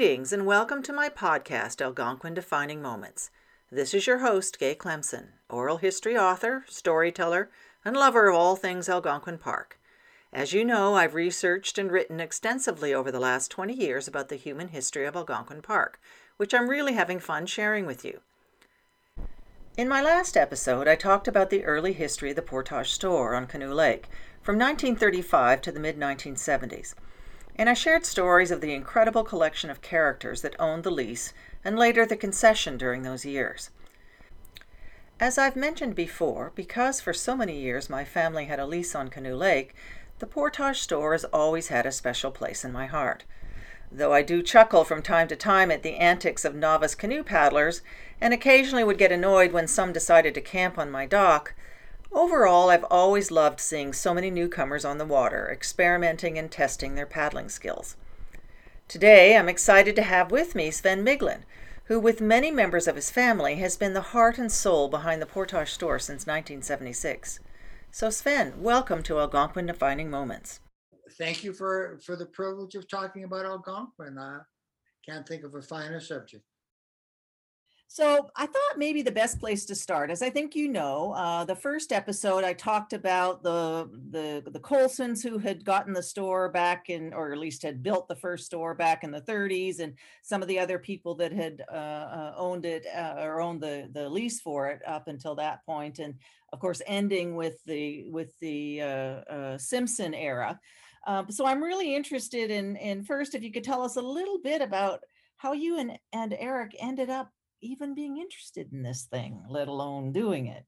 Greetings and welcome to my podcast, Algonquin Defining Moments. This is your host, Gaye Clemson, oral history author, storyteller, and lover of all things Algonquin Park. As you know, I've researched and written extensively over the last 20 years about the human history of Algonquin Park, which I'm really having fun sharing with you. In my last episode, I talked about the early history of the Portage store on Canoe Lake from 1935 to the mid 1970s and I shared stories of the incredible collection of characters that owned the lease and later the concession during those years. As I've mentioned before, because for so many years my family had a lease on Canoe Lake, the Portage store has always had a special place in my heart. Though I do chuckle from time to time at the antics of novice canoe paddlers, and occasionally would get annoyed when some decided to camp on my dock, Overall, I've always loved seeing so many newcomers on the water, experimenting and testing their paddling skills. Today, I'm excited to have with me Sven Miglin, who, with many members of his family, has been the heart and soul behind the Portage store since 1976. So, Sven, welcome to Algonquin Defining Moments. Thank you for, for the privilege of talking about Algonquin. I can't think of a finer subject. So I thought maybe the best place to start, as I think you know, uh, the first episode I talked about the the the Colsons who had gotten the store back in, or at least had built the first store back in the 30s, and some of the other people that had uh, uh, owned it uh, or owned the the lease for it up until that point, and of course ending with the with the uh, uh, Simpson era. Um, so I'm really interested in in first if you could tell us a little bit about how you and and Eric ended up even being interested in this thing, let alone doing it?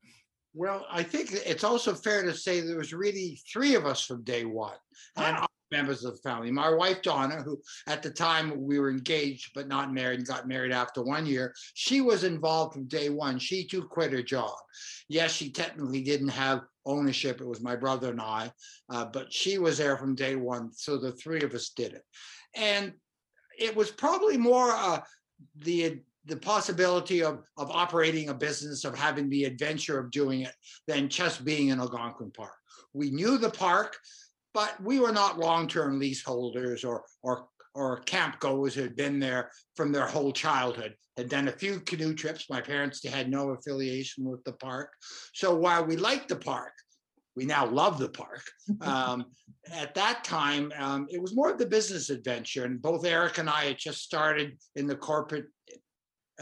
Well, I think it's also fair to say there was really three of us from day one, and ah. members of the family. My wife Donna, who at the time we were engaged but not married, and got married after one year. She was involved from day one. She too quit her job. Yes, she technically didn't have ownership. It was my brother and I, uh, but she was there from day one. So the three of us did it, and it was probably more uh, the the possibility of, of operating a business, of having the adventure of doing it, than just being in Algonquin Park. We knew the park, but we were not long-term leaseholders or or or camp goers who had been there from their whole childhood. Had done a few canoe trips. My parents had no affiliation with the park. So while we liked the park, we now love the park. Um, at that time, um, it was more of the business adventure, and both Eric and I had just started in the corporate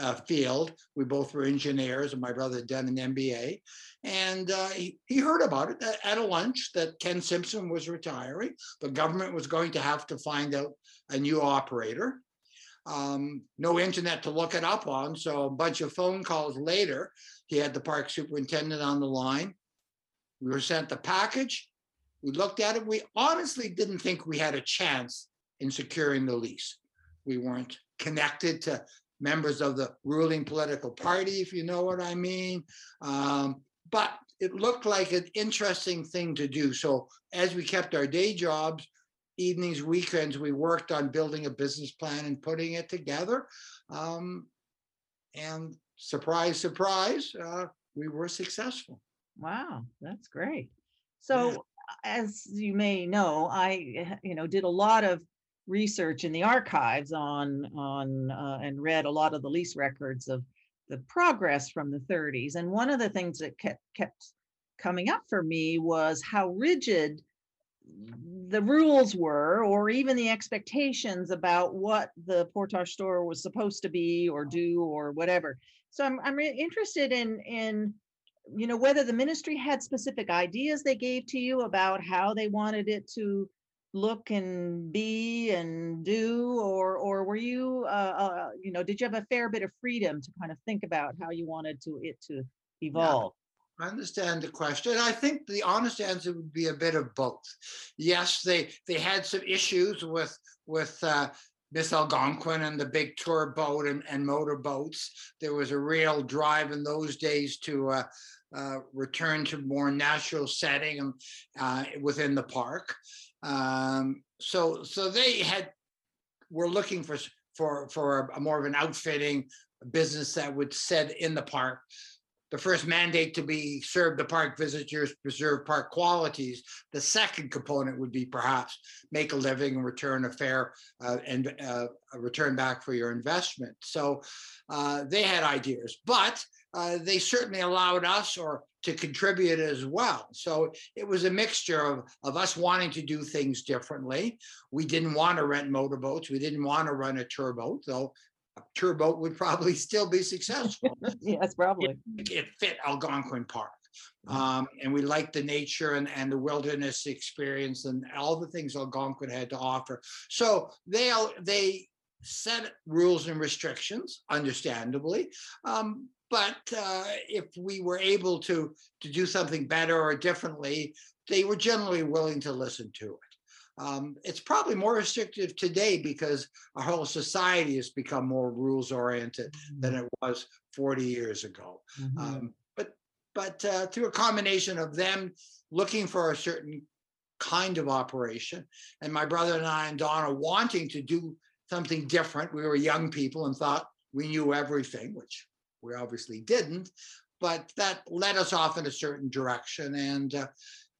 uh, field. We both were engineers, and my brother had done an MBA. And uh, he, he heard about it at a lunch that Ken Simpson was retiring. The government was going to have to find out a new operator. Um, no internet to look it up on. So a bunch of phone calls later, he had the park superintendent on the line. We were sent the package. We looked at it. We honestly didn't think we had a chance in securing the lease. We weren't connected to members of the ruling political party, if you know what I mean. Um, but it looked like an interesting thing to do. So as we kept our day jobs, evenings, weekends, we worked on building a business plan and putting it together. Um, and surprise, surprise, uh, we were successful. Wow, that's great. So, yeah. as you may know, I you know did a lot of research in the archives on on uh, and read a lot of the lease records of the progress from the 30s and one of the things that kept kept coming up for me was how rigid the rules were or even the expectations about what the portage store was supposed to be or do or whatever. So i'm i'm interested in in you know whether the ministry had specific ideas they gave to you about how they wanted it to look and be and do or or were you uh, uh, you know did you have a fair bit of freedom to kind of think about how you wanted to it to evolve yeah, i understand the question i think the honest answer would be a bit of both yes they they had some issues with with uh, Miss Algonquin and the big tour boat and, and motor boats. There was a real drive in those days to uh, uh, return to more natural setting uh, within the park. Um, so so they had were looking for for for a, more of an outfitting business that would set in the park. the first mandate to be serve the park visitors, preserve park qualities. The second component would be perhaps make a living and return a fair uh, and uh, a return back for your investment. So uh, they had ideas, but uh, they certainly allowed us or to contribute as well. So it was a mixture of, of us wanting to do things differently. We didn't want to rent motorboats. We didn't want to run a tour though a tour boat would probably still be successful. yes, probably. It, it fit Algonquin Park. Um, and we liked the nature and, and the wilderness experience and all the things Algonquin had to offer. So they they set rules and restrictions, understandably. Um, but uh, if we were able to to do something better or differently, they were generally willing to listen to it. Um, it's probably more restrictive today because our whole society has become more rules oriented mm-hmm. than it was 40 years ago. Mm-hmm. Um, but but uh, through a combination of them looking for a certain kind of operation, and my brother and I and Donna wanting to do something different. We were young people and thought we knew everything, which we obviously didn't. But that led us off in a certain direction, and uh,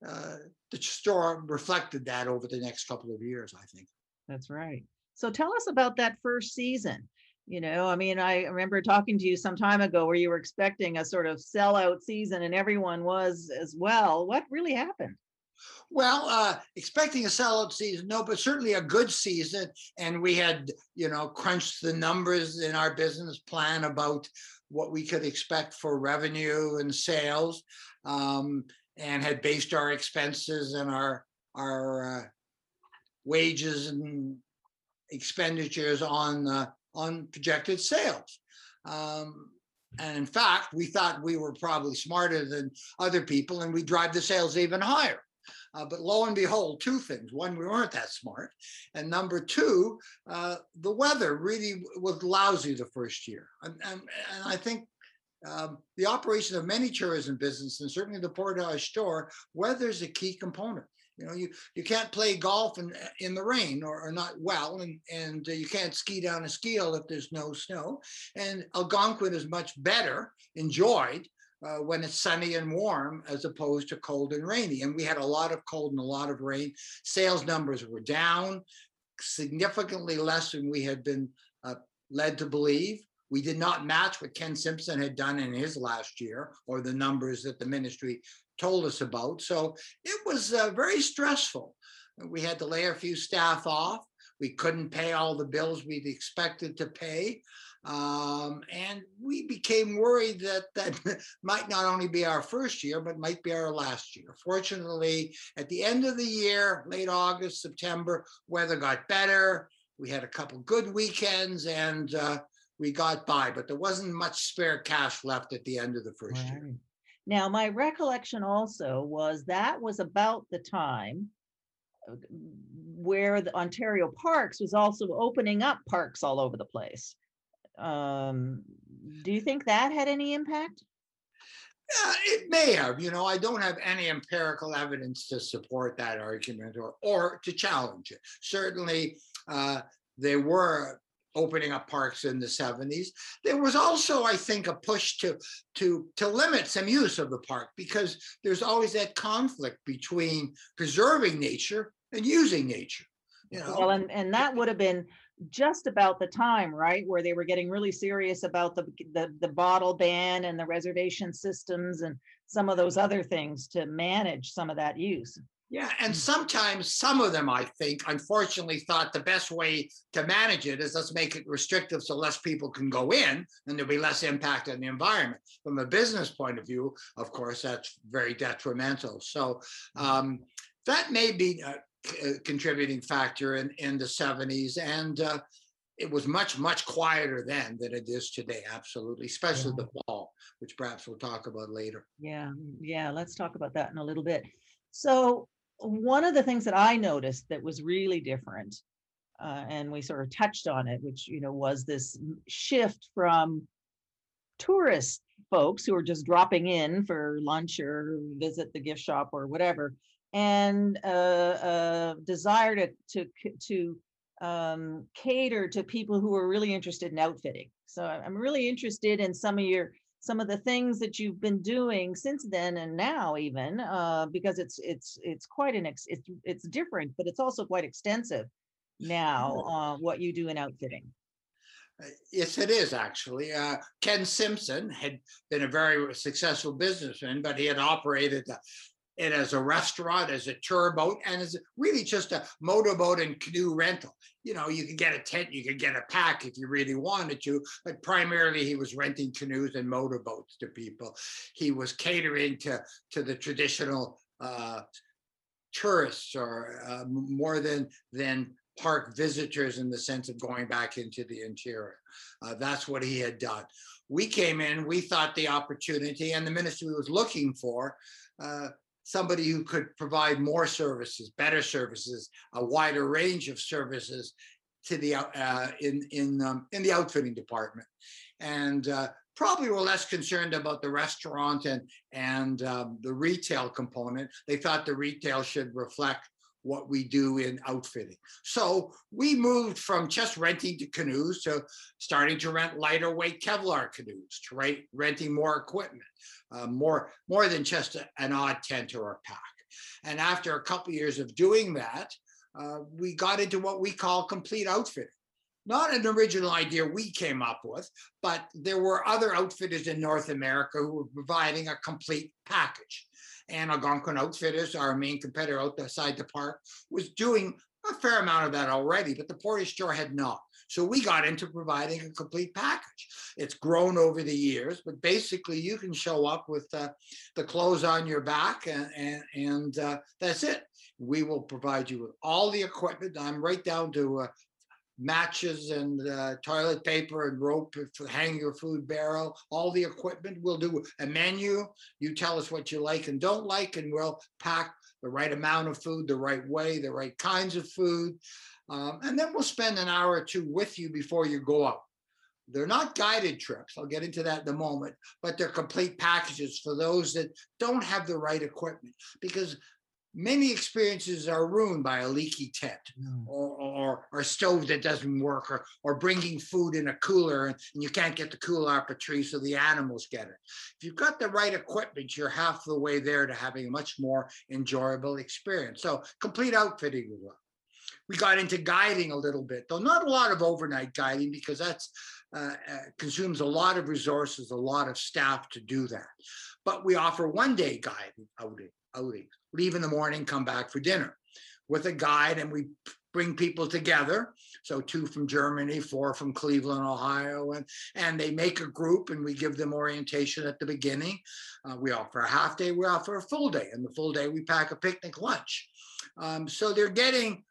uh, the store reflected that over the next couple of years, I think. That's right. So tell us about that first season. You know, I mean, I remember talking to you some time ago where you were expecting a sort of sellout season and everyone was as well. What really happened? Well, uh, expecting a sellout season, no, but certainly a good season. And we had, you know, crunched the numbers in our business plan about what we could expect for revenue and sales. Um, and had based our expenses and our our uh, wages and expenditures on uh, on projected sales. Um, and in fact, we thought we were probably smarter than other people, and we drive the sales even higher. Uh, but lo and behold, two things: one, we weren't that smart, and number two, uh, the weather really was lousy the first year. And, and, and I think um, the operation of many tourism businesses, and certainly the Portage store, weather is a key component. You know, you you can't play golf in in the rain or, or not well, and and uh, you can't ski down a ski hill if there's no snow. And Algonquin is much better enjoyed uh, when it's sunny and warm as opposed to cold and rainy. And we had a lot of cold and a lot of rain. Sales numbers were down significantly less than we had been uh, led to believe. We did not match what Ken Simpson had done in his last year or the numbers that the ministry told us about. So it was uh, very stressful. We had to lay a few staff off. We couldn't pay all the bills we'd expected to pay. Um, and we became worried that that might not only be our first year, but might be our last year. Fortunately, at the end of the year, late August, September, weather got better. We had a couple good weekends, and uh, we got by, but there wasn't much spare cash left at the end of the first right. year. Now, my recollection also was that was about the time uh, where the Ontario Parks was also opening up parks all over the place. Um, do you think that had any impact? Yeah, it may have. You know, I don't have any empirical evidence to support that argument or or to challenge it. Certainly, uh, there were opening up parks in the 70s. There was also, I think, a push to to to limit some use of the park because there's always that conflict between preserving nature and using nature. You know? Well, and, and that would have been just about the time, right, where they were getting really serious about the, the the bottle ban and the reservation systems and some of those other things to manage some of that use. Yeah, and mm. sometimes some of them, I think, unfortunately, thought the best way to manage it is let's make it restrictive so less people can go in and there'll be less impact on the environment. From a business point of view, of course, that's very detrimental. So mm. um, that may be a, a, contributing factor in, in the 70s. And uh, it was much, much quieter then than it is today, absolutely, especially yeah. the fall, which perhaps we'll talk about later. Yeah, yeah, let's talk about that in a little bit. So one of the things that I noticed that was really different, uh, and we sort of touched on it, which you know was this shift from tourist folks who are just dropping in for lunch or visit the gift shop or whatever, and a, a desire to to to um, cater to people who are really interested in outfitting. So I'm really interested in some of your some of the things that you've been doing since then and now even uh, because it's it's it's quite an ex- it's it's different but it's also quite extensive now uh, what you do in outfitting Uh, Yes, it is actually. Uh, Ken Simpson had been a very successful businessman, but he had operated uh, it as a restaurant, as a tour boat, and as really just a motorboat and canoe rental. You know, you could get a tent, you could get a pack if you really wanted to, but primarily he was renting canoes and motorboats to people. He was catering to to the traditional uh, tourists or uh, more than than park visitors in the sense of going back into the interior. Uh, that's what he had done. We came in, we thought the opportunity, and the ministry was looking for uh, somebody who could provide more services, better services, a wider range of services to the uh, in in um, in the outfitting department, and uh, probably were less concerned about the restaurant and and um, the retail component. They thought the retail should reflect what we do in outfitting. So we moved from just renting to canoes to starting to rent lighter weight Kevlar canoes, to rent, renting more equipment, uh, more more than just a- an odd tent or a pack. And after a couple years of doing that, uh, we got into what we call complete outfitting. Not an original idea we came up with, but there were other outfitters in North America who were providing a complete package. And Algonquin Outfitters, our main competitor outside the park, was doing a fair amount of that already, but the Portage store had not. So we got into providing a complete package. It's grown over the years, but basically you can show up with uh, the clothes on your back and, and, and uh, that's it. We will provide you with all the equipment. I'm right down to uh, matches and uh, toilet paper and rope to hang your food barrel, all the equipment. We'll do a menu. You tell us what you like and don't like, and we'll pack the right amount of food, the right way, the right kinds of food. Um, and then we'll spend an hour or two with you before you go out. They're not guided trips. I'll get into that in a moment, but they're complete packages for those that don't have the right equipment because many experiences are ruined by a leaky tent or, or, or a stove that doesn't work or, or bringing food in a cooler and, and you can't get the cooler up a tree so the animals get it. If you've got the right equipment, you're half the way there to having a much more enjoyable experience. So complete outfitting. We got into guiding a little bit, though not a lot of overnight guiding because that's uh, uh, consumes a lot of resources, a lot of staff to do that. But we offer one day guiding outing, outings. Leave in the morning, come back for dinner with a guide, and we bring people together. So two from Germany, four from Cleveland, Ohio, and and they make a group, and we give them orientation at the beginning. Uh, we offer a half day, we offer a full day, and the full day we pack a picnic lunch. Um, so they're getting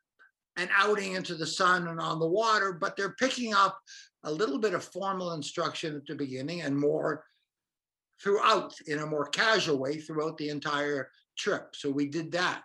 an outing into the sun and on the water, but they're picking up a little bit of formal instruction at the beginning and more throughout in a more casual way throughout the entire trip. So we did that.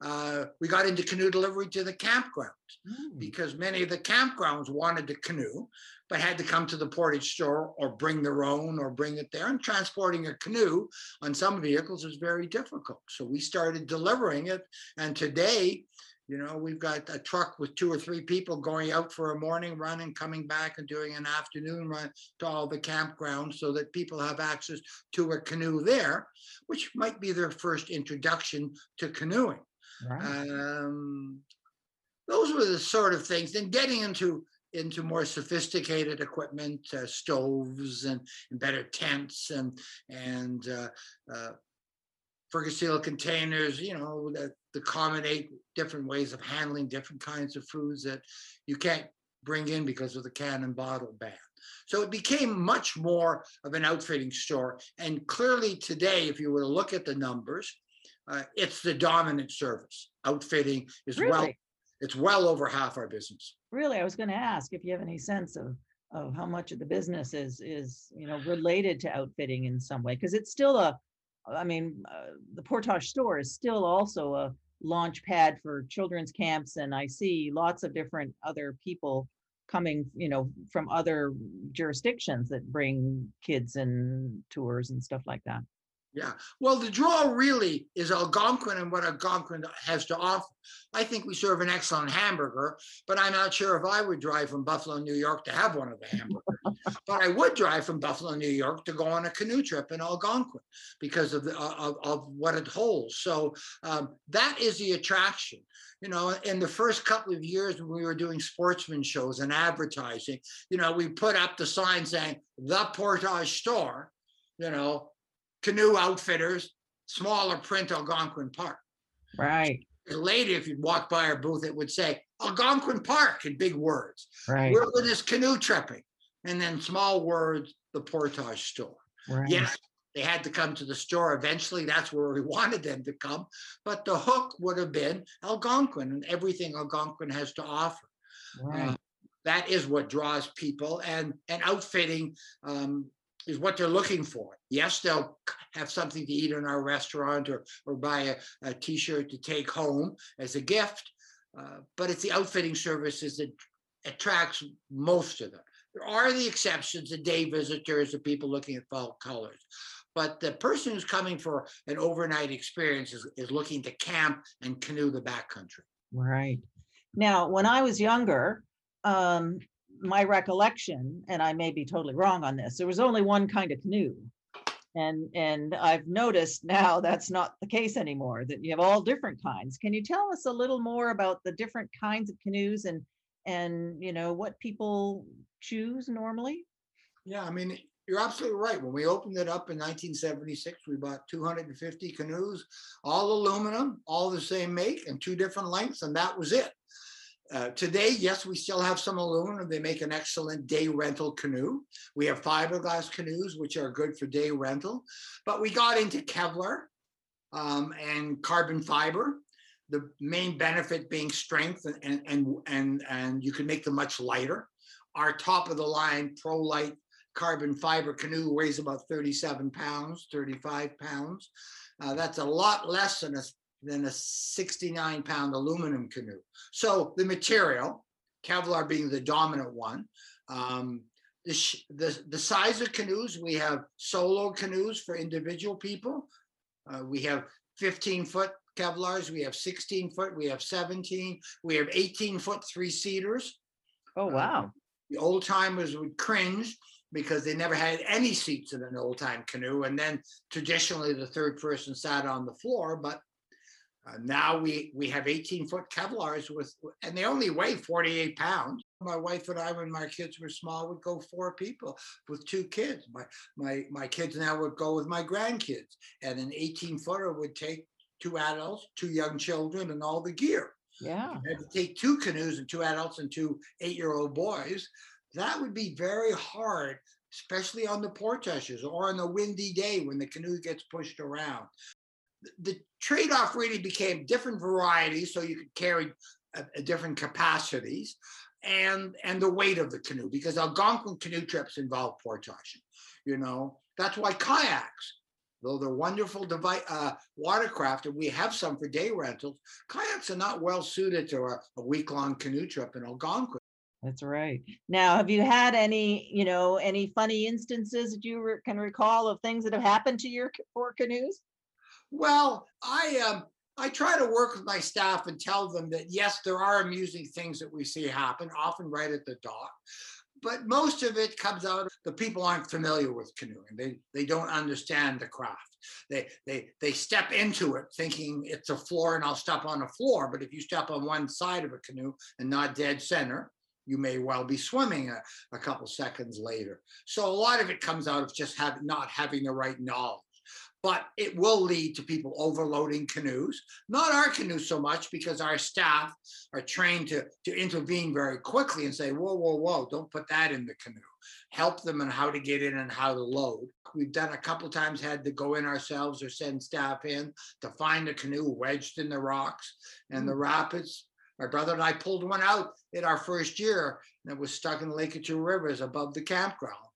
Uh, we got into canoe delivery to the campgrounds Mm. because many of the campgrounds wanted to canoe, but had to come to the portage store or bring their own or bring it there. And transporting a canoe on some vehicles is very difficult. So we started delivering it. And today, you know, we've got a truck with two or three people going out for a morning run and coming back and doing an afternoon run to all the campgrounds so that people have access to a canoe there, which might be their first introduction to canoeing. Right. Um, those were the sort of things. Then getting into into more sophisticated equipment, uh, stoves and, and better tents and and uh, uh, Fergusil containers, you know, that accommodate different ways of handling different kinds of foods that you can't bring in because of the can and bottle ban. So it became much more of an outfitting store. And clearly today, if you were to look at the numbers, uh, it's the dominant service. Outfitting is well, it's well over half our business. Really, I was going to ask if you have any sense of of how much of the business is is you know related to outfitting in some way because it's still a I mean uh, the Portage store is still also a launch pad for children's camps and I see lots of different other people coming you know from other jurisdictions that bring kids and tours and stuff like that. Yeah. Well, the draw really is Algonquin and what Algonquin has to offer. I think we serve an excellent hamburger, but I'm not sure if I would drive from Buffalo, New York to have one of the hamburgers. but I would drive from Buffalo, New York, to go on a canoe trip in Algonquin because of the, of, of what it holds. So um, that is the attraction. You know, in the first couple of years when we were doing sportsman shows and advertising, you know, we put up the sign saying the Portage Store, you know, canoe outfitters, smaller print Algonquin Park. Right. Later, if you'd walk by our booth, it would say Algonquin Park in big words. Right. Wilderness canoe tripping. And then small words, the Portage store. right. Yes, they had to come to the store eventually. That's where we wanted them to come. But the hook would have been Algonquin and everything Algonquin has to offer. Right. Uh, that is what draws people, and and outfitting um, is what they're looking for. Yes, they'll have something to eat in our restaurant or or buy a, a T-shirt to take home as a gift, uh, but it's the outfitting services that attracts most of them. There are the exceptions, the day visitors, the people looking at fall colors. But the person who's coming for an overnight experience is, is looking to camp and canoe the backcountry. Right. Now, when I was younger, um, my recollection, and I may be totally wrong on this, there was only one kind of canoe. And and I've noticed now that's not the case anymore, that you have all different kinds. Can you tell us a little more about the different kinds of canoes and and you know what people choose normally? Yeah, I mean, you're absolutely right. When we opened it up in 1976, we bought 250 canoes, all aluminum, all the same make, and two different lengths, and that was it. Uh, today, yes, we still have some aluminum. They make an excellent day rental canoe. We have fiberglass canoes, which are good for day rental. But we got into Kevlar um, and carbon fiber. The main benefit being strength, and and and and, you can make them much lighter. Our top of the line Pro Light carbon fiber canoe weighs about 37 pounds, 35 pounds. Uh, that's a lot less than a than a 69 pound aluminum canoe. So the material, Kevlar being the dominant one, um, the, sh- the, the size of canoes, we have solo canoes for individual people. Uh, we have 15 foot Kevlars, we have 16 foot, we have 17, we have 18 foot three seaters. Oh, Uh, wow. The old timers would cringe because they never had any seats in an old time canoe. And then traditionally the third person sat on the floor, but uh, now we we have 18 foot Kevlars with, and they only weigh 48 pounds. My wife and I, when my kids were small, would go four people with two kids. My my my kids now would go with my grandkids, and an 18 footer would take two adults, two young children, and all the gear. Yeah. You had to take two canoes and two adults and two eight-year-old boys. That would be very hard, especially on the portages or on a windy day when the canoe gets pushed around the trade-off really became different varieties so you could carry a, a different capacities and and the weight of the canoe because algonquin canoe trips involve portage you know that's why kayaks though they're wonderful device, uh, watercraft and we have some for day rentals kayaks are not well suited to a, a week-long canoe trip in algonquin That's right. Now, have you had any, you know, any funny instances that you re- can recall of things that have happened to your four canoes? Well, I um I try to work with my staff and tell them that yes, there are amusing things that we see happen, often right at the dock. But most of it comes out the people aren't familiar with canoeing. They they don't understand the craft. They they they step into it thinking it's a floor and I'll step on a floor. But if you step on one side of a canoe and not dead center, you may well be swimming a, a couple seconds later. So a lot of it comes out of just have, not having the right knowledge but it will lead to people overloading canoes. Not our canoes so much because our staff are trained to, to intervene very quickly and say, whoa, whoa, whoa, don't put that in the canoe. Help them on how to get in and how to load. We've done a couple times had to go in ourselves or send staff in to find a canoe wedged in the rocks and the mm. rapids. My brother and I pulled one out in our first year and it was stuck in Lake of Two Rivers above the campground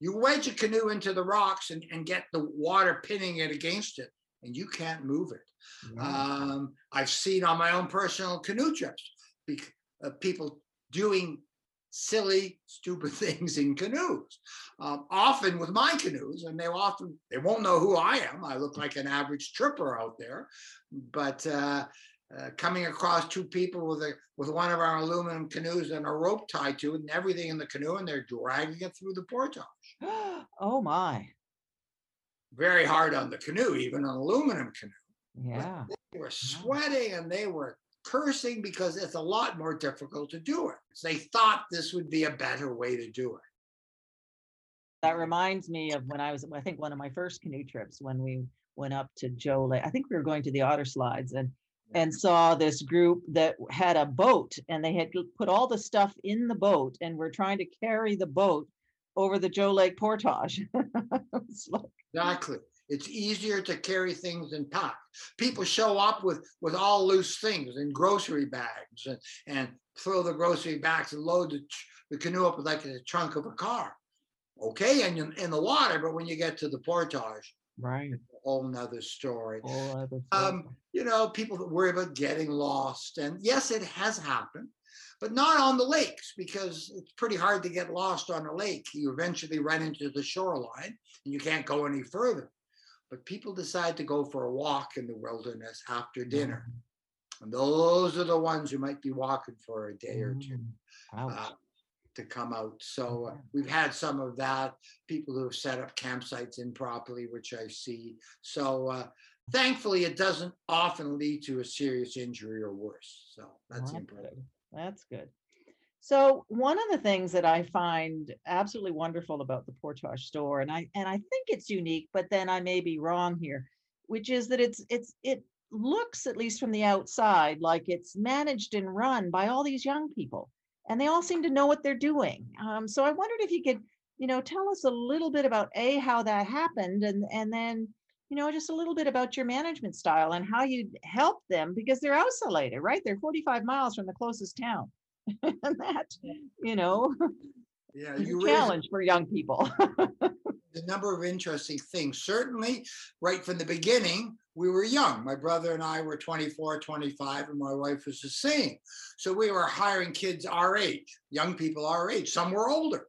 you wedge a canoe into the rocks and, and get the water pinning it against it and you can't move it. Um, i've seen on my own personal canoe trips bec- uh, people doing silly stupid things in canoes. Um, often with my canoes and they often they won't know who i am. I look like an average tripper out there but uh, uh, coming across two people with a with one of our aluminum canoes and a rope tied to it and everything in the canoe, and they're dragging it through the portage. oh my. Very hard on the canoe, even an aluminum canoe. Yeah. They were sweating and they were cursing because it's a lot more difficult to do it. They thought this would be a better way to do it. That reminds me of when I was, I think one of my first canoe trips when we went up to Joe Lake. I think we were going to the Otter Slides and and saw this group that had a boat and they had put all the stuff in the boat and were trying to carry the boat over the Joe Lake portage. like, exactly. It's easier to carry things than pack. People show up with with all loose things in grocery bags and, and throw the grocery bags and load the, the canoe up like the trunk of a car. Okay, and in, in the water, but when you get to the portage, right, a whole nother story. Whole other story. Um, you know, people that worry about getting lost, and yes, it has happened but not on the lakes because it's pretty hard to get lost on a lake. You eventually run into the shoreline and you can't go any further but people decide to go for a walk in the wilderness after dinner. Mm-hmm. And those are the ones who might be walking for a day or two mm, uh, to come out. So uh, we've had some of that, people who have set up campsites improperly, which I see. So uh, thankfully, it doesn't often lead to a serious injury or worse. So that's important. That's good. So one of the things that I find absolutely wonderful about the Portage store, and I and I think it's unique, but then I may be wrong here, which is that it's it's it looks at least from the outside like it's managed and run by all these young people, and they all seem to know what they're doing. Um, so I wondered if you could, you know, tell us a little bit about a how that happened, and and then you know just a little bit about your management style and how you help them because they're isolated, right? They're 45 miles from the closest town. and that you know yeah you challenge for young people. A number of interesting things. Certainly right from the beginning we were young. My brother and i were 24 25 and my wife was the same. So we were hiring kids our age young people our age. Some were older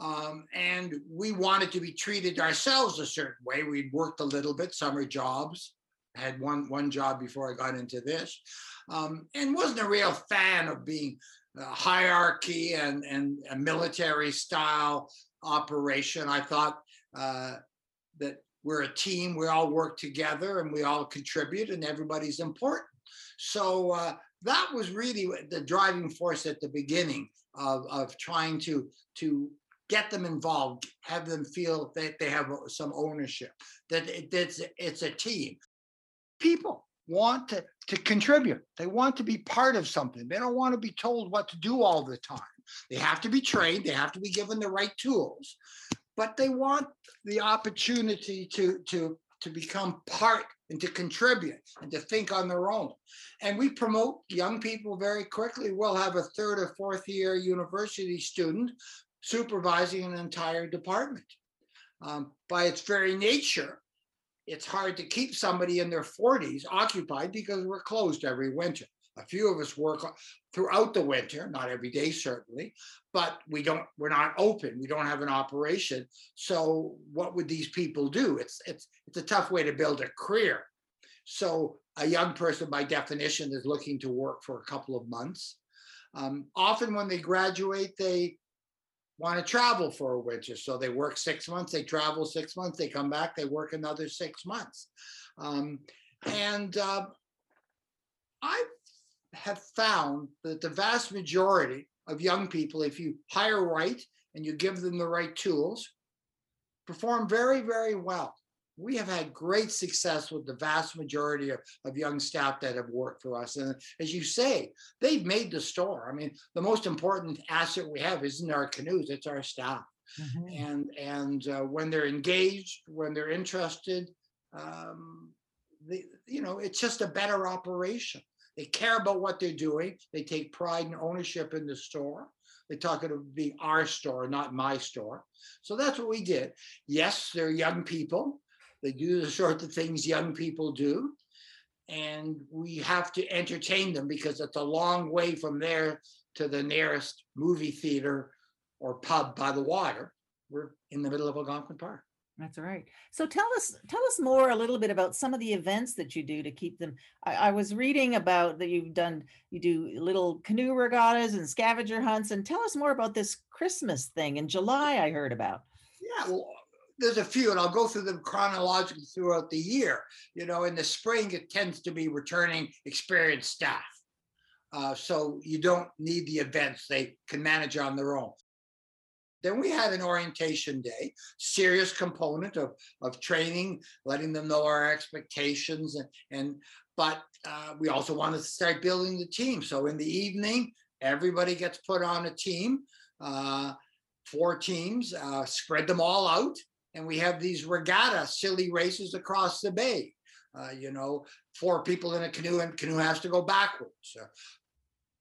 um, and we wanted to be treated ourselves a certain way we'd worked a little bit summer jobs I had one one job before I got into this, um, and wasn't a real fan of being hierarchy and, and a military style operation. I thought uh, that we're a team, we all work together and we all contribute and everybody's important. So uh, that was really the driving force at the beginning of, of trying to, to get them involved, have them feel that they have uh, some ownership, that it's, it's a team. People, want to, to contribute. They want to be part of something. They don't want to be told what to do all the time. They have to be trained, they have to be given the right tools, but they want the opportunity to, to, to become part and to contribute and to think on their own. And we promote young people very quickly. We'll have a third or fourth year university student supervising an entire department. Um, by its very nature, it's hard to keep somebody in their 40s occupied because we're closed every winter. A few of us work throughout the winter, not every day certainly, but we don't we're not open. We don't have an operation. So what would these people do? It's it's it's a tough way to build a career. So a young person by definition is looking to work for a couple of months. Um, often when they graduate, they want to travel for a winter. So they work six months, they travel six months, they come back, they work another six months. Um, and uh, I have found that the vast majority of young people, if you hire right and you give them the right tools, perform very, very well we have had great success with the vast majority of, of young staff that have worked for us. And as you say, they've made the store. I mean, the most important asset we have isn't our canoes, it's our staff. Mm-hmm. And and uh, when they're engaged, when they're interested, um, they, you know, it's just a better operation. They care about what they're doing. They take pride and ownership in the store. They talk it being our store, not my store. So that's what we did. Yes, they're young people. They do the sort of things young people do. And we have to entertain them because it's a long way from there to the nearest movie theater or pub by the water. We're in the middle of Algonquin Park. That's right. So tell us, tell us more a little bit about some of the events that you do to keep them. I, I was reading about that you've done, you do little canoe regattas and scavenger hunts, and tell us more about this Christmas thing in July. I heard about. Yeah, well, there's a few, and I'll go through them chronologically throughout the year. You know, in the spring, it tends to be returning experienced staff. Uh, so you don't need the events; they can manage on their own. Then we had an orientation day, serious component of, of training, letting them know our expectations. And, and but uh, we also wanted to start building the team. So in the evening, everybody gets put on a team, uh, four teams, uh, spread them all out. And we have these regatta silly races across the bay. Uh, you know, four people in a canoe and canoe has to go backwards. Uh,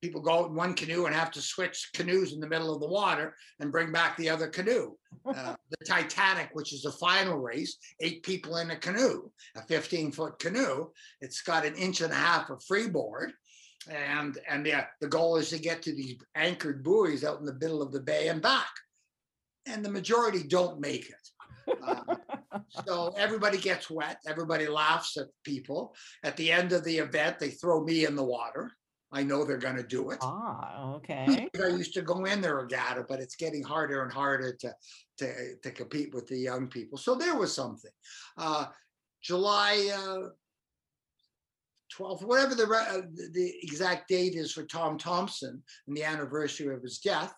people go in one canoe and have to switch canoes in the middle of the water and bring back the other canoe. Uh, the Titanic, which is the final race, eight people in a canoe, a 15 foot canoe. It's got an inch and a half of freeboard. And and the, the goal is to get to these anchored buoys out in the middle of the bay and back. And the majority don't make it. Uh, so everybody gets wet. Everybody laughs at people. At the end of the event, they throw me in the water. I know they're going to do it. Ah, okay. I used to go in the regatta, but it's getting harder and harder to to, to compete with the young people. So there was something. Uh, July uh, 12th, whatever the, uh, the exact date is for Tom Thomson and the anniversary of his death,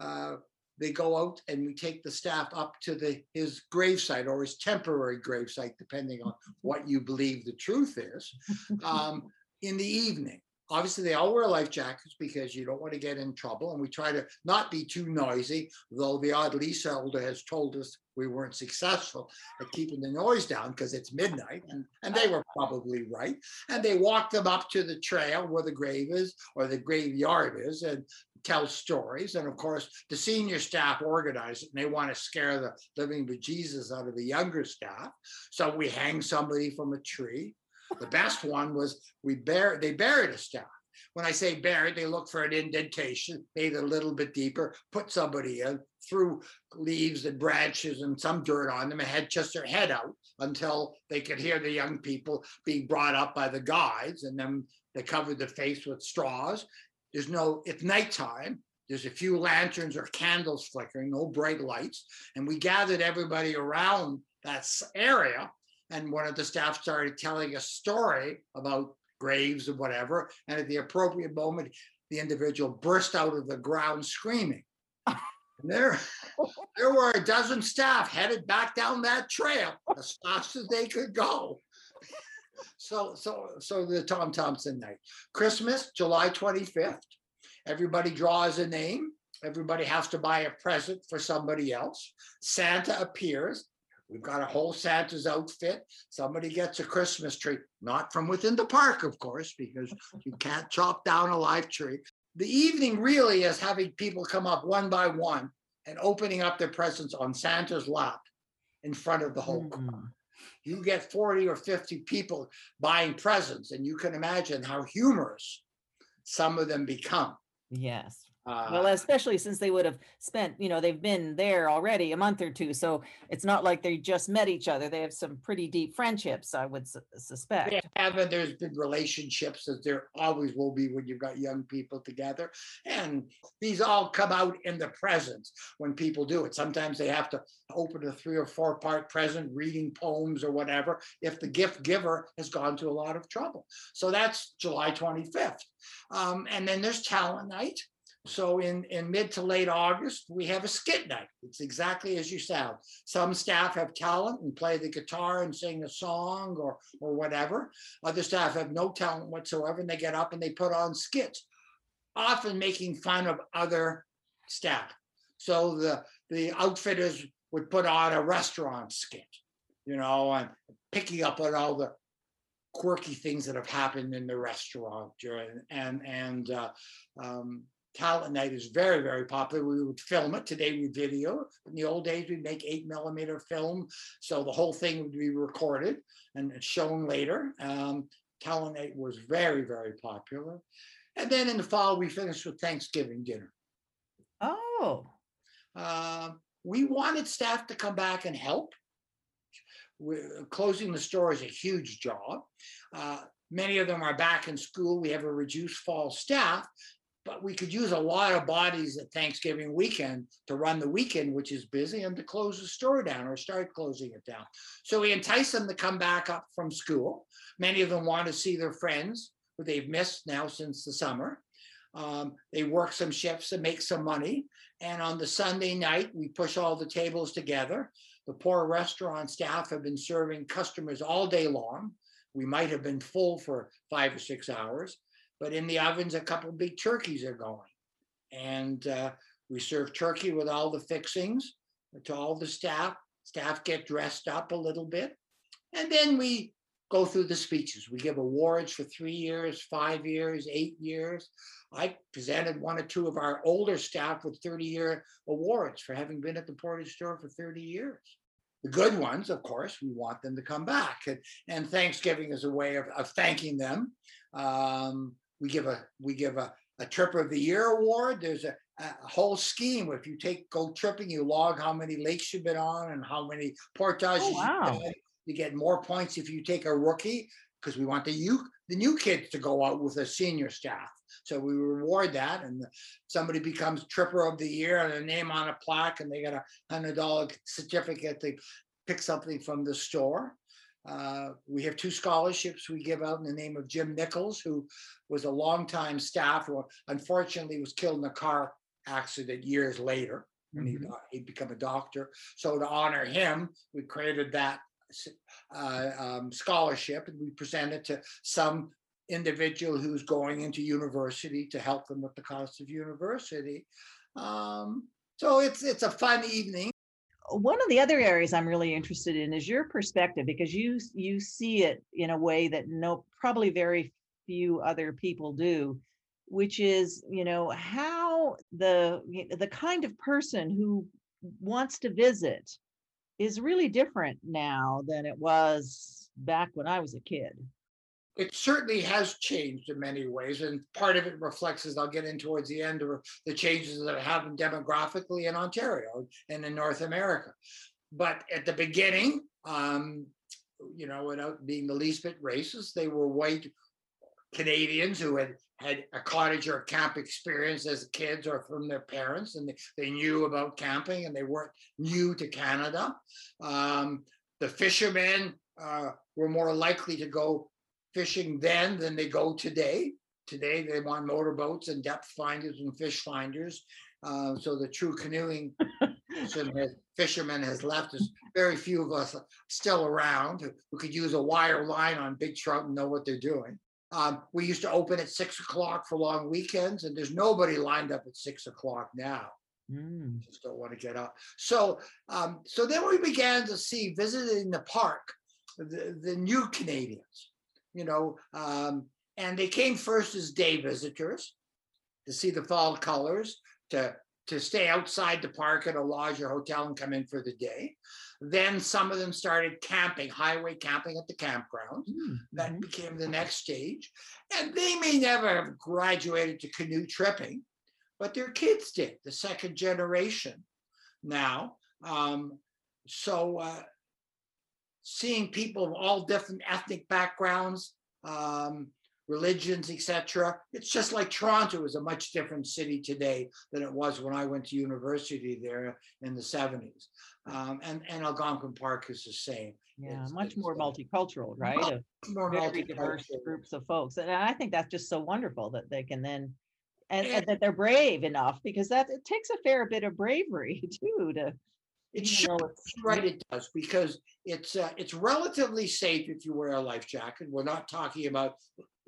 uh, they go out and we take the staff up to the his gravesite or his temporary gravesite, depending on what you believe the truth is, um, in the evening. Obviously they all wear life jackets because you don't want to get in trouble and we try to not be too noisy though the odd leaseholder has told us we weren't successful at keeping the noise down because it's midnight and, and they were probably right. And they walk them up to the trail where the grave is or the graveyard is and tell stories and of course the senior staff organize it and they want to scare the living bejesus out of the younger staff so we hang somebody from a tree the best one was we buried, they buried a staff. When I say buried, they look for an indentation, made it a little bit deeper, put somebody in, threw leaves and branches and some dirt on them and had just their head out until they could hear the young people being brought up by the guides. And then they covered the face with straws. There's no, it's nighttime. There's a few lanterns or candles flickering, no bright lights. And we gathered everybody around that area and one of the staff started telling a story about graves or whatever. And at the appropriate moment, the individual burst out of the ground screaming. And there, there were a dozen staff headed back down that trail as fast as they could go. So, so, so the Tom Thomson night, Christmas, July 25th. Everybody draws a name. Everybody has to buy a present for somebody else. Santa appears. We've got a whole Santa's outfit. Somebody gets a Christmas tree, not from within the park, of course, because you can't chop down a live tree. The evening really is having people come up one by one and opening up their presents on Santa's lap in front of the whole mm. crowd. You get 40 or 50 people buying presents, and you can imagine how humorous some of them become. Yes. Uh, well, especially since they would have spent, you know, they've been there already a month or two. So it's not like they just met each other. They have some pretty deep friendships, I would su- suspect. They have, and there's been relationships as there always will be when you've got young people together. And these all come out in the present when people do it. Sometimes they have to open a three or four part present, reading poems or whatever, if the gift giver has gone to a lot of trouble. So that's July 25th. Um, and then there's talent night so in, in mid to late August, we have a skit night. It's exactly as you sound. Some staff have talent and play the guitar and sing a song or, or whatever. Other staff have no talent whatsoever and they get up and they put on skits, often making fun of other staff. So the, the outfitters would put on a restaurant skit, you know, and picking up on all the quirky things that have happened in the restaurant during and and uh, um, talent night is very, very popular. We would film it. Today we video. In the old days, we'd make eight millimeter film. So the whole thing would be recorded and shown later. Um, talent night was very, very popular. And then in the fall, we finished with Thanksgiving dinner. Oh. Uh, we wanted staff to come back and help. closing the store is a huge job. Uh, many of them are back in school. We have a reduced fall staff, but we could use a lot of bodies at Thanksgiving weekend to run the weekend, which is busy, and to close the store down or start closing it down. So we entice them to come back up from school. Many of them want to see their friends who they've missed now since the summer. Um, they work some shifts and make some money. And on the Sunday night, we push all the tables together. The poor restaurant staff have been serving customers all day long. We might have been full for five or six hours, but in the ovens, a couple big turkeys are going. And uh, we serve turkey with all the fixings to all the staff. Staff get dressed up a little bit. And then we go through the speeches. We give awards for three years, five years, eight years. I presented one or two of our older staff with 30 year awards for having been at the Portage store for 30 years. The good ones, of course, we want them to come back. And, and Thanksgiving is a way of, of thanking them. Um, we give a we give a, a trip of the year award. There's a, a whole scheme. If you take go tripping, you log how many lakes you've been on and how many portages oh, wow. You get more points if you take a rookie because we want the you the new kids to go out with a senior staff. So we reward that, and somebody becomes tripper of the year and a name on a plaque, and they get a hundred dollar certificate to pick something from the store. Uh, we have two scholarships we give out in the name of Jim Nichols, who was a longtime staff who unfortunately was killed in a car accident years later. And mm-hmm. he, he'd become a doctor. So to honor him, we created that uh, um, scholarship and we present it to some individual who's going into university to help them with the cost of university. Um, so it's it's a fun evening. One of the other areas I'm really interested in is your perspective because you you see it in a way that no probably very few other people do, which is you know how the the kind of person who wants to visit is really different now than it was back when I was a kid. It certainly has changed in many ways, and part of it reflects, as I'll get in towards the end, the changes that have happened demographically in Ontario and in North America. But at the beginning, um, you know, without being the least bit racist, they were white Canadians who had had a cottage or camp experience as kids or from their parents, and they, they knew about camping and they weren't new to Canada. Um, the fishermen uh, were more likely to go fishing then than they go today. Today, they want motorboats and depth finders and fish finders. Uh, so the true canoeing fisherman has left us. Very few of us still around who, who could use a wire line on big trout and know what they're doing. Um, we used to open at six o'clock for long weekends, and there's nobody lined up at six o'clock now. Mm. Just don't want to get up. So, um, so then we began to see visiting the park, the, the new Canadians, you know, um, and they came first as day visitors to see the fall colors, to to stay outside the park at a lodge or hotel and come in for the day. Then some of them started camping, highway camping at the campground. Mm-hmm. That became the next stage. And they may never have graduated to canoe tripping, but their kids did, the second generation now. Um, so uh, seeing people of all different ethnic backgrounds, um, religions, etc. It's just like Toronto is a much different city today than it was when I went to university there in the 70s. Um, and, and Algonquin Park is the same. Yeah, it's, much it's, more multicultural, right? Much more very diverse groups of folks. And I think that's just so wonderful that they can then and, and, that they're brave enough because that it takes a fair bit of bravery too to it's sure, right it does because it's uh, it's relatively safe if you wear a life jacket we're not talking about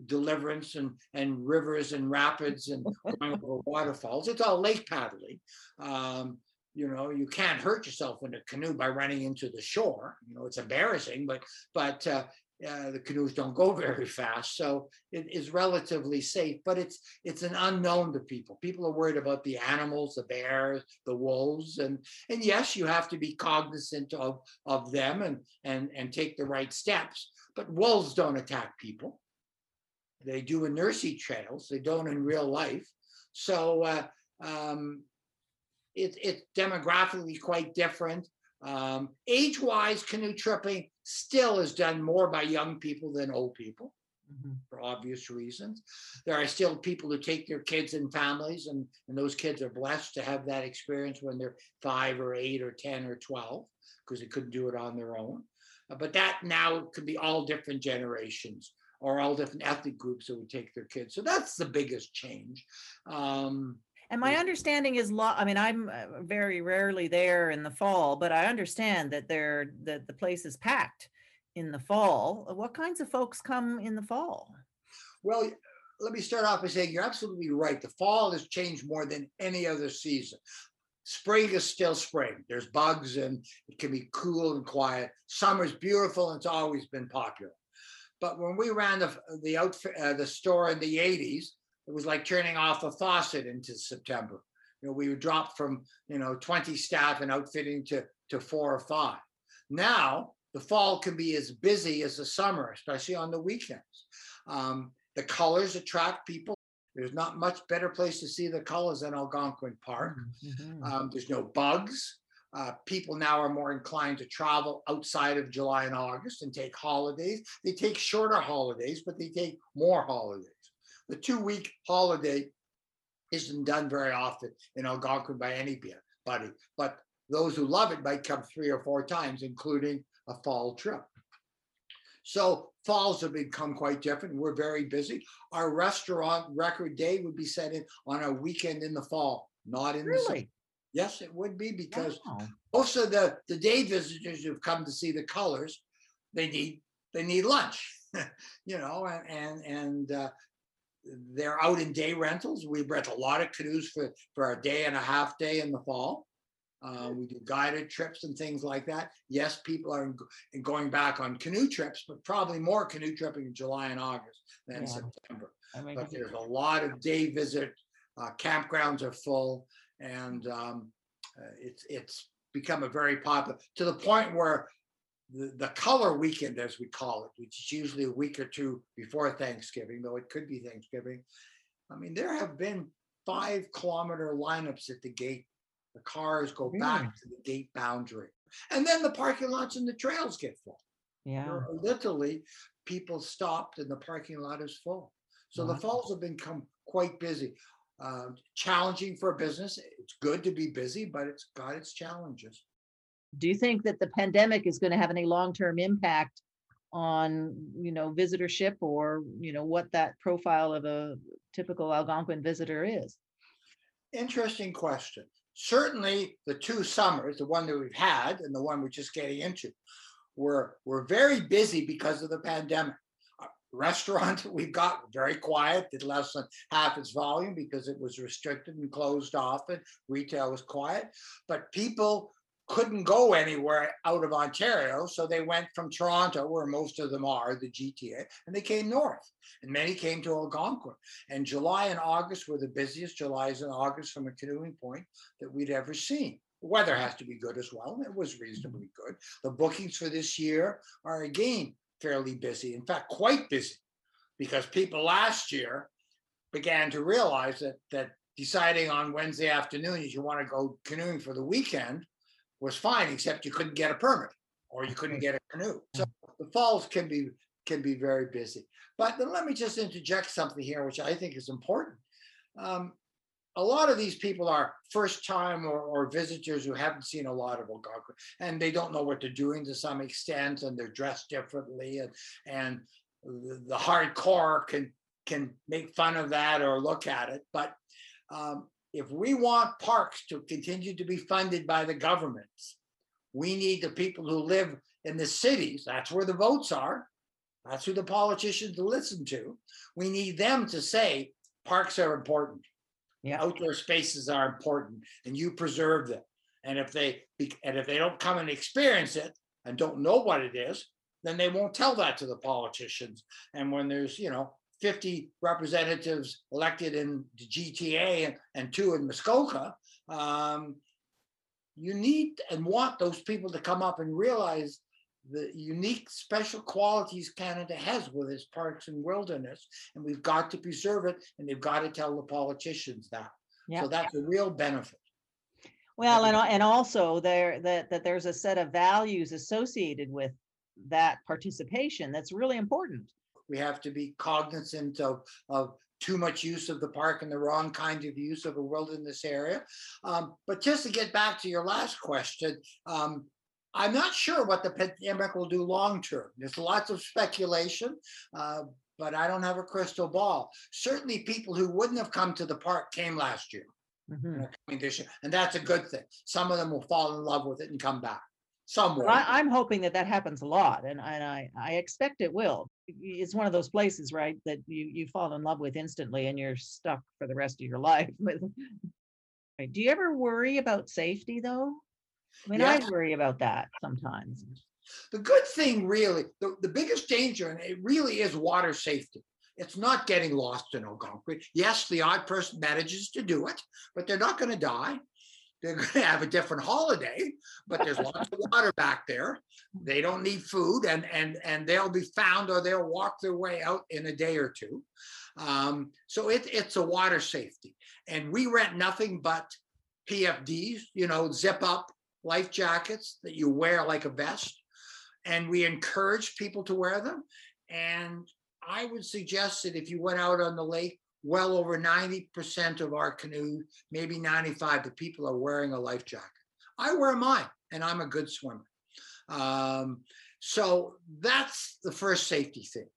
deliverance and, and rivers and rapids and going over waterfalls. It's all lake paddling. Um, you know, you can't hurt yourself in a canoe by running into the shore. You know, it's embarrassing, but but uh, uh, the canoes don't go very fast, so it is relatively safe. But it's it's an unknown to people. People are worried about the animals, the bears, the wolves, and and yes, you have to be cognizant of of them and and and take the right steps. But wolves don't attack people. They do in nursery trails. They don't in real life. So uh, um, it, it's demographically quite different. Um, age-wise, canoe tripping still is done more by young people than old people Mhm. for obvious reasons. There are still people who take their kids and families, and, and those kids are blessed to have that experience when they're five or eight or 10 or 12 because they couldn't do it on their own. Uh, But that now could be all different generations or all different ethnic groups that would take their kids. So that's the biggest change. Um, And my understanding is law, I mean, I'm uh, very rarely there in the fall, but I understand that there, that the place is packed in the fall. What kinds of folks come in the fall? Well, let me start off by saying you're absolutely right. The fall has changed more than any other season. Spring is still spring. There's bugs and it can be cool and quiet. Summer's beautiful and it's always been popular. But when we ran the the outfit uh, the store in the 80s, it was like turning off a faucet into September. You know, we would drop from you know 20 staff and outfitting to to four or five. Now the fall can be as busy as the summer, especially on the weekends. Um, the colors attract people. There's not much better place to see the colors than Algonquin Park. Mhm. Um, there's no bugs. Uh, people now are more inclined to travel outside of July and August and take holidays. They take shorter holidays, but they take more holidays. The two week holiday isn't done very often in Algonquin by anybody, but those who love it might come three or four times, including a fall trip. So falls have become quite different. We're very busy. Our restaurant record day would be set in on a weekend in the fall, not in the summer. Really? Yes, it would be because Wow. most of the the day visitors who've come to see the colors, they need they need lunch, you know, and and and uh, they're out in day rentals. We rent a lot of canoes for for our day and a half day in the fall. Uh, we do guided trips and things like that. Yes, people are in- going back on canoe trips, but probably more canoe tripping in July and August than Yeah. September I mean, but there's a lot of day visit. Uh, campgrounds are full, and um, uh, it's it's become a very popular to the point where the, the color weekend, as we call it, which is usually a week or two before Thanksgiving, though it could be Thanksgiving. I mean, there have been five kilometer lineups at the gate. The cars go Really? back to the gate boundary, and then the parking lots and the trails get full. yeah. There are literally people stopped and the parking lot is full. So the falls have become quite busy. Uh, challenging for a business. It's good to be busy, but it's got its challenges. Do you think that the pandemic is going to have any long-term impact on, you know, visitorship or, you know, what that profile of a typical Algonquin visitor is? Interesting question. Certainly, the two summers, the one that we've had and the one we're just getting into, were were very busy because of the pandemic. Restaurant we've got very quiet, did less than half its volume because it was restricted and closed off, and retail was quiet. But people couldn't go anywhere out of Ontario, so they went from Toronto, where most of them are, the GTA, and they came north. And many came to Algonquin. And July and August were the busiest Julys and August from a canoeing point that we'd ever seen. The weather has to be good as well, it was reasonably good. The bookings for this year are again fairly busy, in fact, quite busy, because people last year began to realize that that deciding on Wednesday afternoon if you want to go canoeing for the weekend was fine, except you couldn't get a permit or you couldn't get a canoe. So the falls can be can be very busy. But then let me just interject something here, which I think is important. Um, a lot of these people are first time or, or visitors who haven't seen a lot of Algonquin and they don't know what they're doing to some extent and they're dressed differently and and the, the hardcore can can make fun of that or look at it. But um, if we want parks to continue to be funded by the governments, we need the people who live in the cities. That's where the votes are. That's who the politicians listen to. We need them to say parks are important. Yeah. Outdoor spaces are important and you preserve them. And if they and if they don't come and experience it and don't know what it is, then they won't tell that to the politicians. And when there's, you know, 50 representatives elected in the GTA and, two in Muskoka, um, you need and want those people to come up and realize the unique special qualities Canada has with its parks and wilderness. And we've got to preserve it and they've got to tell the politicians that. Yeah. So that's a real benefit. Well, and, and also there, that, that there's a set of values associated with that participation that's really important. We have to be cognizant of, of too much use of the park and the wrong kind of use of a wilderness area. Um, but just to get back to your last question, um, I'm not sure what the pandemic will do long term. There's lots of speculation, uh, but I don't have a crystal ball. Certainly, people who wouldn't have come to the park came last year. Mhm. coming this year, and that's a good thing. Some of them will fall in love with it and come back. Some will. Well, I, I'm hoping that that happens a lot, and, and I, I expect it will. It's one of those places, right, that you, you fall in love with instantly and you're stuck for the rest of your life. Do you ever worry about safety, though? I mean, I worry about that sometimes. The good thing, really, the, the biggest danger, and it really is water safety. It's not getting lost in Algonquin. Yes, the odd person manages to do it, but they're not going to die. They're going to have a different holiday, but there's lots of water back there. They don't need food, and and and they'll be found, or they'll walk their way out in a day or two. Um, so it, it's a water safety, and we rent nothing but PFDs. You know, zip up life jackets that you wear like a vest and we encourage people to wear them. And I would suggest that if you went out on the lake, well over 90% of our canoe, maybe 95, the people are wearing a life jacket. I wear mine and I'm a good swimmer. Um, so that's the first safety thing.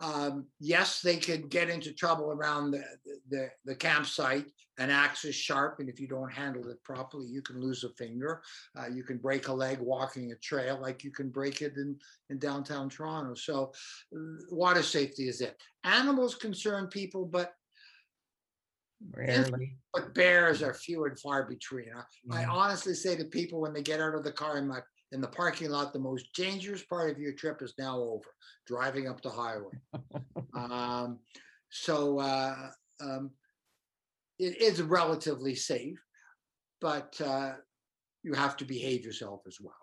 Um, yes, they can get into trouble around the, the, the campsite. An axe is sharp, and if you don't handle it properly, you can lose a finger. Uh, you can break a leg walking a trail, like you can break it in, in downtown Toronto. So, uh, water safety is it. Animals concern people, but Rarely. but bears are few and far between. I, I honestly say to people when they get out of the car in my in the parking lot, the most dangerous part of your trip is now over. Driving up the highway. um, so uh, um, it is relatively safe, but uh, you have to behave yourself as well.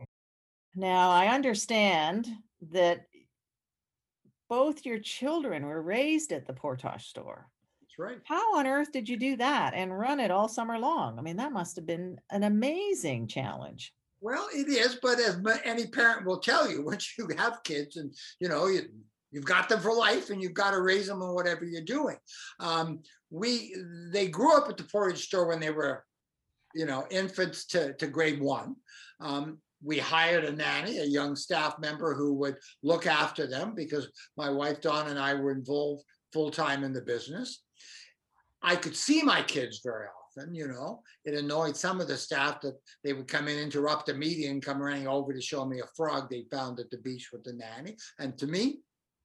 Now, I understand that both your children were raised at the Portage store. That's right. How on earth did you do that and run it all summer long? I mean, that must have been an amazing challenge. Well, it is, but as any parent will tell you, once you have kids and you know you you've got them for life and you've got to raise them on whatever you're doing. Um, we they grew up at the portage store when they were, you know, infants to to grade one. Um, we hired a nanny, a young staff member who would look after them because my wife Dawn and I were involved full time in the business. I could see my kids very often, you know. It annoyed some of the staff that they would come in, interrupt a meeting, and come running over to show me a frog they found at the beach with the nanny. And to me,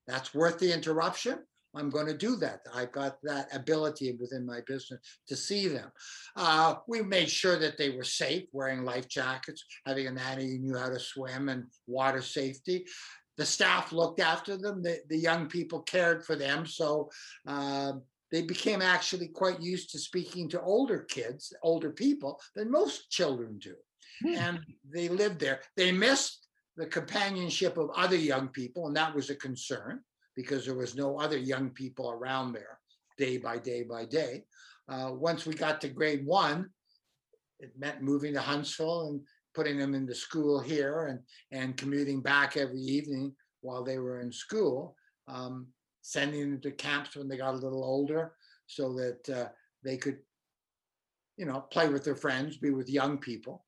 that's worth the interruption. I'm going to do that. I've got that ability within my business to see them. Uh, we made sure that they were safe, wearing life jackets, having a nanny who knew how to swim, and water safety. The staff looked after them. The, the young people cared for them. So um, they became actually quite used to speaking to older kids, older people, than most children do. Hmm. And they lived there. They missed the companionship of other young people, and that was a concern because there was no other young people around there day by day by day. Uh, once we got to grade one, it meant moving to Huntsville and putting them into school here and, and commuting back every evening while they were in school, um, sending them to camps when they got a little older so that uh, they could, you know, play with their friends, be with young people.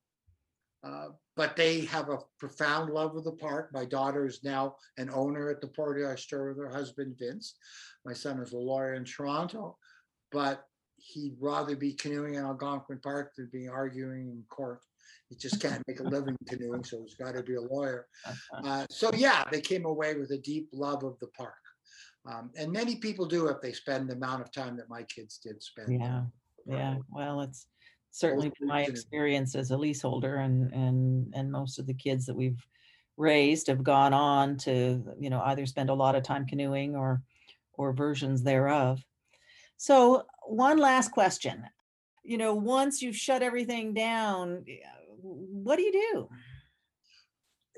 Uh, but they have a profound love of the park. My daughter is now an owner at the Portage store with her husband Vince. My son is a lawyer in Toronto, but he'd rather be canoeing in Algonquin Park than be arguing in court. He just can't make a living canoeing, so he's got to be a lawyer. Uh, so yeah, they came away with a deep love of the park, um, and many people do if they spend the amount of time that my kids did spend. Yeah, yeah. Well, it's certainly my experience as a leaseholder and, and, and most of the kids that we've raised have gone on to, you know, either spend a lot of time canoeing or, or versions thereof. So one last question, you know, once you've shut everything down, what do you do?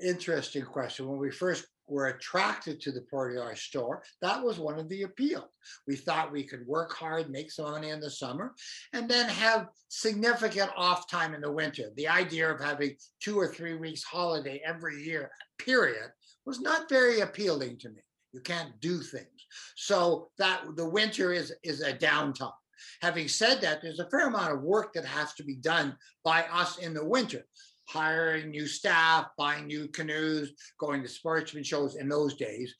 interesting question. When we first were attracted to the Portage store, that was one of the appeals. We thought we could work hard, make some money in the summer, and then have significant off time in the winter. The idea of having two or three weeks holiday every year, period, was not very appealing to me. You can't do things. So that the winter is is a downtime. Having said that, there's a fair amount of work that has to be done by us in the winter. Hiring new staff, buying new canoes, going to sportsman shows in those days,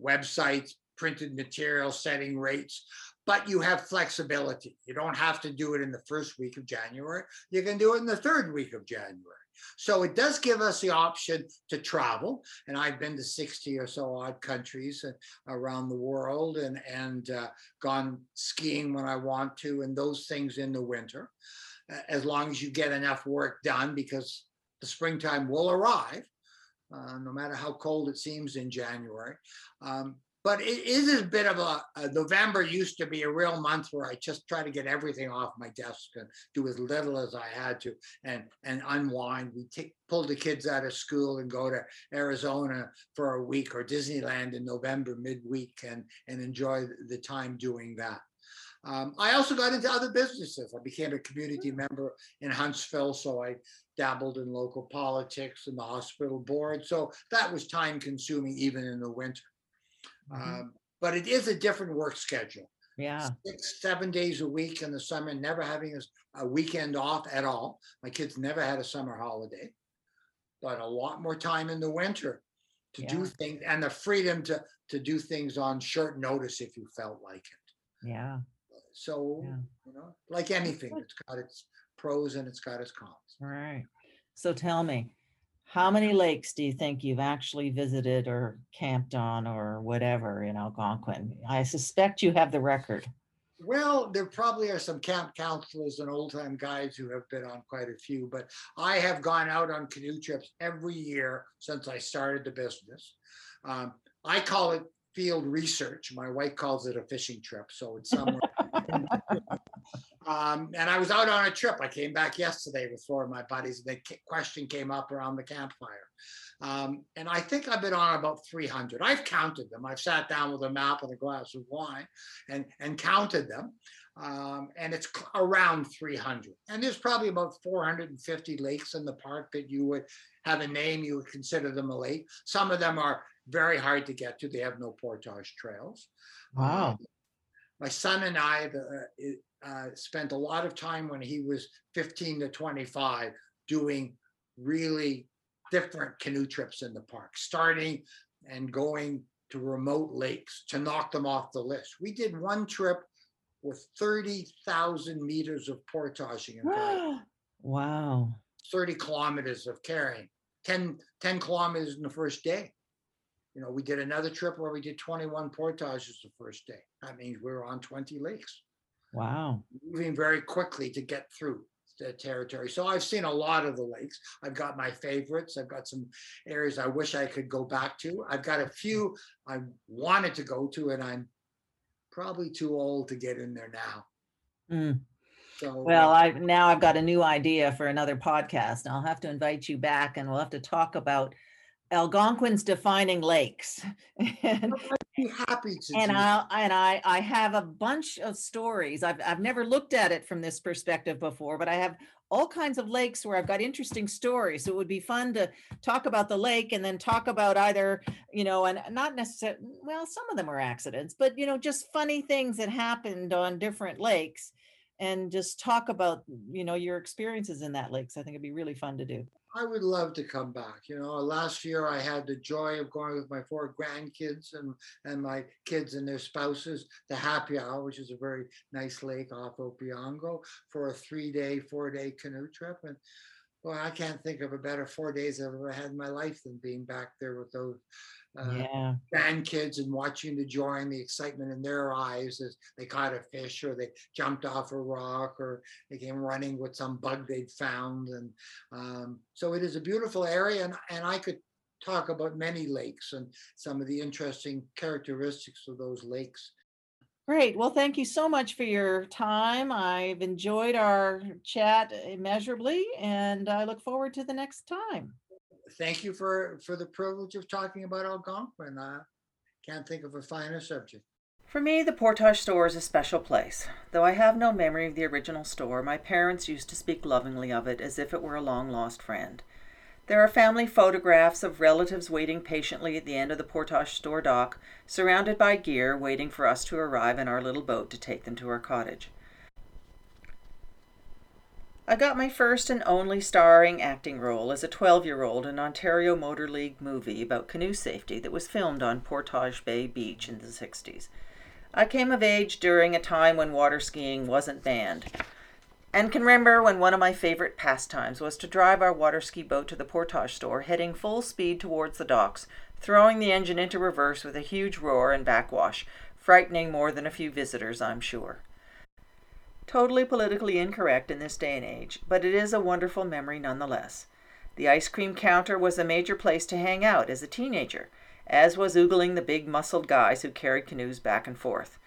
websites, printed material, setting rates but you have flexibility. You don't have to do it in the first week of January. You can do it in the third week of January. So it does give us the option to travel. And I've been to 60 or so odd countries around the world and, and uh, gone skiing when I want to and those things in the winter, as long as you get enough work done because the springtime will arrive. Uh, no matter how cold it seems in January. Um, but it is a bit of a, a, November used to be a real month where I just try to get everything off my desk and do as little as I had to and and unwind. We take pull the kids out of school and go to Arizona for a week or Disneyland in November midweek and and enjoy the time doing that. Um, I also got into other businesses. I became a community mm. member in Huntsville, so I dabbled in local politics and the hospital board. So that was time consuming even in the winter. Mm-hmm. Um, but it is a different work schedule. Yeah. Six, seven days a week in the summer, never having a, a weekend off at all. My kids never had a summer holiday, but a lot more time in the winter to yeah. do things and the freedom to to do things on short notice if you felt like it. Yeah. So, yeah. you know, like anything, it's got its pros and it's got its cons. All right. So tell me, how many lakes do you think you've actually visited or camped on or whatever in Algonquin? I suspect you have the record. Well, there probably are some camp counselors and old time guides who have been on quite a few, but I have gone out on canoe trips every year since I started the business. Um, I call it field research. My wife calls it a fishing trip, so it's somewhere. Um, and I was out on a trip. I came back yesterday with four of my buddies. The question came up around the campfire. Um, and I think I've been on about 300. I've counted them. I've sat down with a map and a glass of wine and, and counted them. Um, and it's around 300. And there's probably about 450 lakes in the park that you would have a name, you would consider them a lake. Some of them are very hard to get to, they have no portage trails. Wow. Um, my son and I, the, uh, spent a lot of time when he was 15 to 25 doing really different canoe trips in the park, starting and going to remote lakes to knock them off the list. We did one trip with 30,000 meters of portaging. wow. 30 kilometers of carrying, 10, 10 kilometers in the first day. You know, we did another trip where we did 21 portages the first day. That means we were on 20 lakes. Wow. Moving very quickly to get through the territory. So I've seen a lot of the lakes. I've got my favorites. I've got some areas I wish I could go back to. I've got a few I wanted to go to, and I'm probably too old to get in there now. Mm. So, well, I now I've got a new idea for another podcast. I'll have to invite you back, and we'll have to talk about Algonquin's defining lakes. and, be happy to. And I and I I have a bunch of stories. I've I've never looked at it from this perspective before, but I have all kinds of lakes where I've got interesting stories. So it would be fun to talk about the lake and then talk about either, you know, and not necessarily well, some of them are accidents, but you know, just funny things that happened on different lakes and just talk about, you know, your experiences in that lakes. I think it'd be really fun to do. I would love to come back. You know, last year I had the joy of going with my four grandkids and, and my kids and their spouses to Happy Isle, which is a very nice lake off Opeongo, for a three day, four day canoe trip. And well, I can't think of a better four days I've ever had in my life than being back there with those uh, yeah. grandkids and watching the joy and the excitement in their eyes as they caught a fish or they jumped off a rock or they came running with some bug they'd found. And um, so it is a beautiful area. And, and I could talk about many lakes and some of the interesting characteristics of those lakes. Great. Well, thank you so much for your time. I've enjoyed our chat immeasurably, and I look forward to the next time thank you for for the privilege of talking about Algonquin. I can't think of a finer subject. For me, the Portage store is a special place. Though I have no memory of the original store, my parents used to speak lovingly of it as if it were a long lost friend. There are family photographs of relatives waiting patiently at the end of the Portage store dock, surrounded by gear, waiting for us to arrive in our little boat to take them to our cottage. I got my first and only starring acting role as a 12 year old in an Ontario Motor League movie about canoe safety that was filmed on Portage Bay Beach in the 60s. I came of age during a time when water skiing wasn't banned and can remember when one of my favorite pastimes was to drive our water ski boat to the portage store, heading full speed towards the docks, throwing the engine into reverse with a huge roar and backwash, frightening more than a few visitors, I'm sure. Totally politically incorrect in this day and age, but it is a wonderful memory nonetheless. The ice cream counter was a major place to hang out as a teenager, as was oogling the big muscled guys who carried canoes back and forth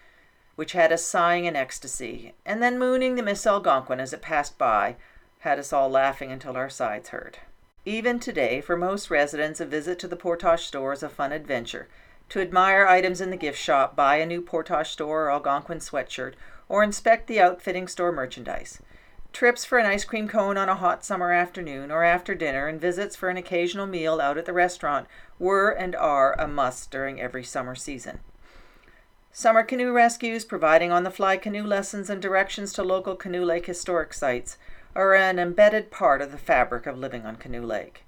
which had us sighing in ecstasy, and then mooning the Miss Algonquin as it passed by, had us all laughing until our sides hurt. Even today, for most residents, a visit to the Portage store is a fun adventure. To admire items in the gift shop, buy a new Portage store or Algonquin sweatshirt, or inspect the outfitting store merchandise. Trips for an ice cream cone on a hot summer afternoon or after dinner, and visits for an occasional meal out at the restaurant were and are a must during every summer season. Summer canoe rescues, providing on the fly canoe lessons and directions to local Canoe Lake historic sites, are an embedded part of the fabric of living on Canoe Lake.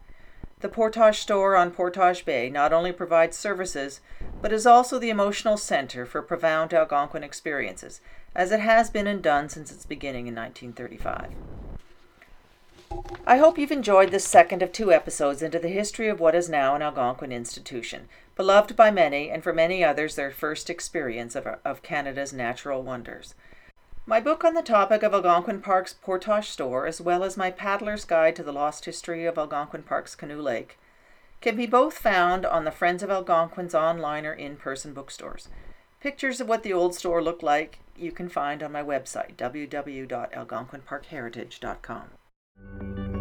The Portage store on Portage Bay not only provides services, but is also the emotional center for profound Algonquin experiences, as it has been and done since its beginning in 1935. I hope you've enjoyed this second of two episodes into the history of what is now an Algonquin institution, beloved by many, and for many others, their first experience of, of Canada's natural wonders. My book on the topic of Algonquin Park's Portage store, as well as my Paddler's Guide to the Lost History of Algonquin Park's Canoe Lake, can be both found on the Friends of Algonquin's online or in person bookstores. Pictures of what the old store looked like you can find on my website, www.algonquinparkheritage.com.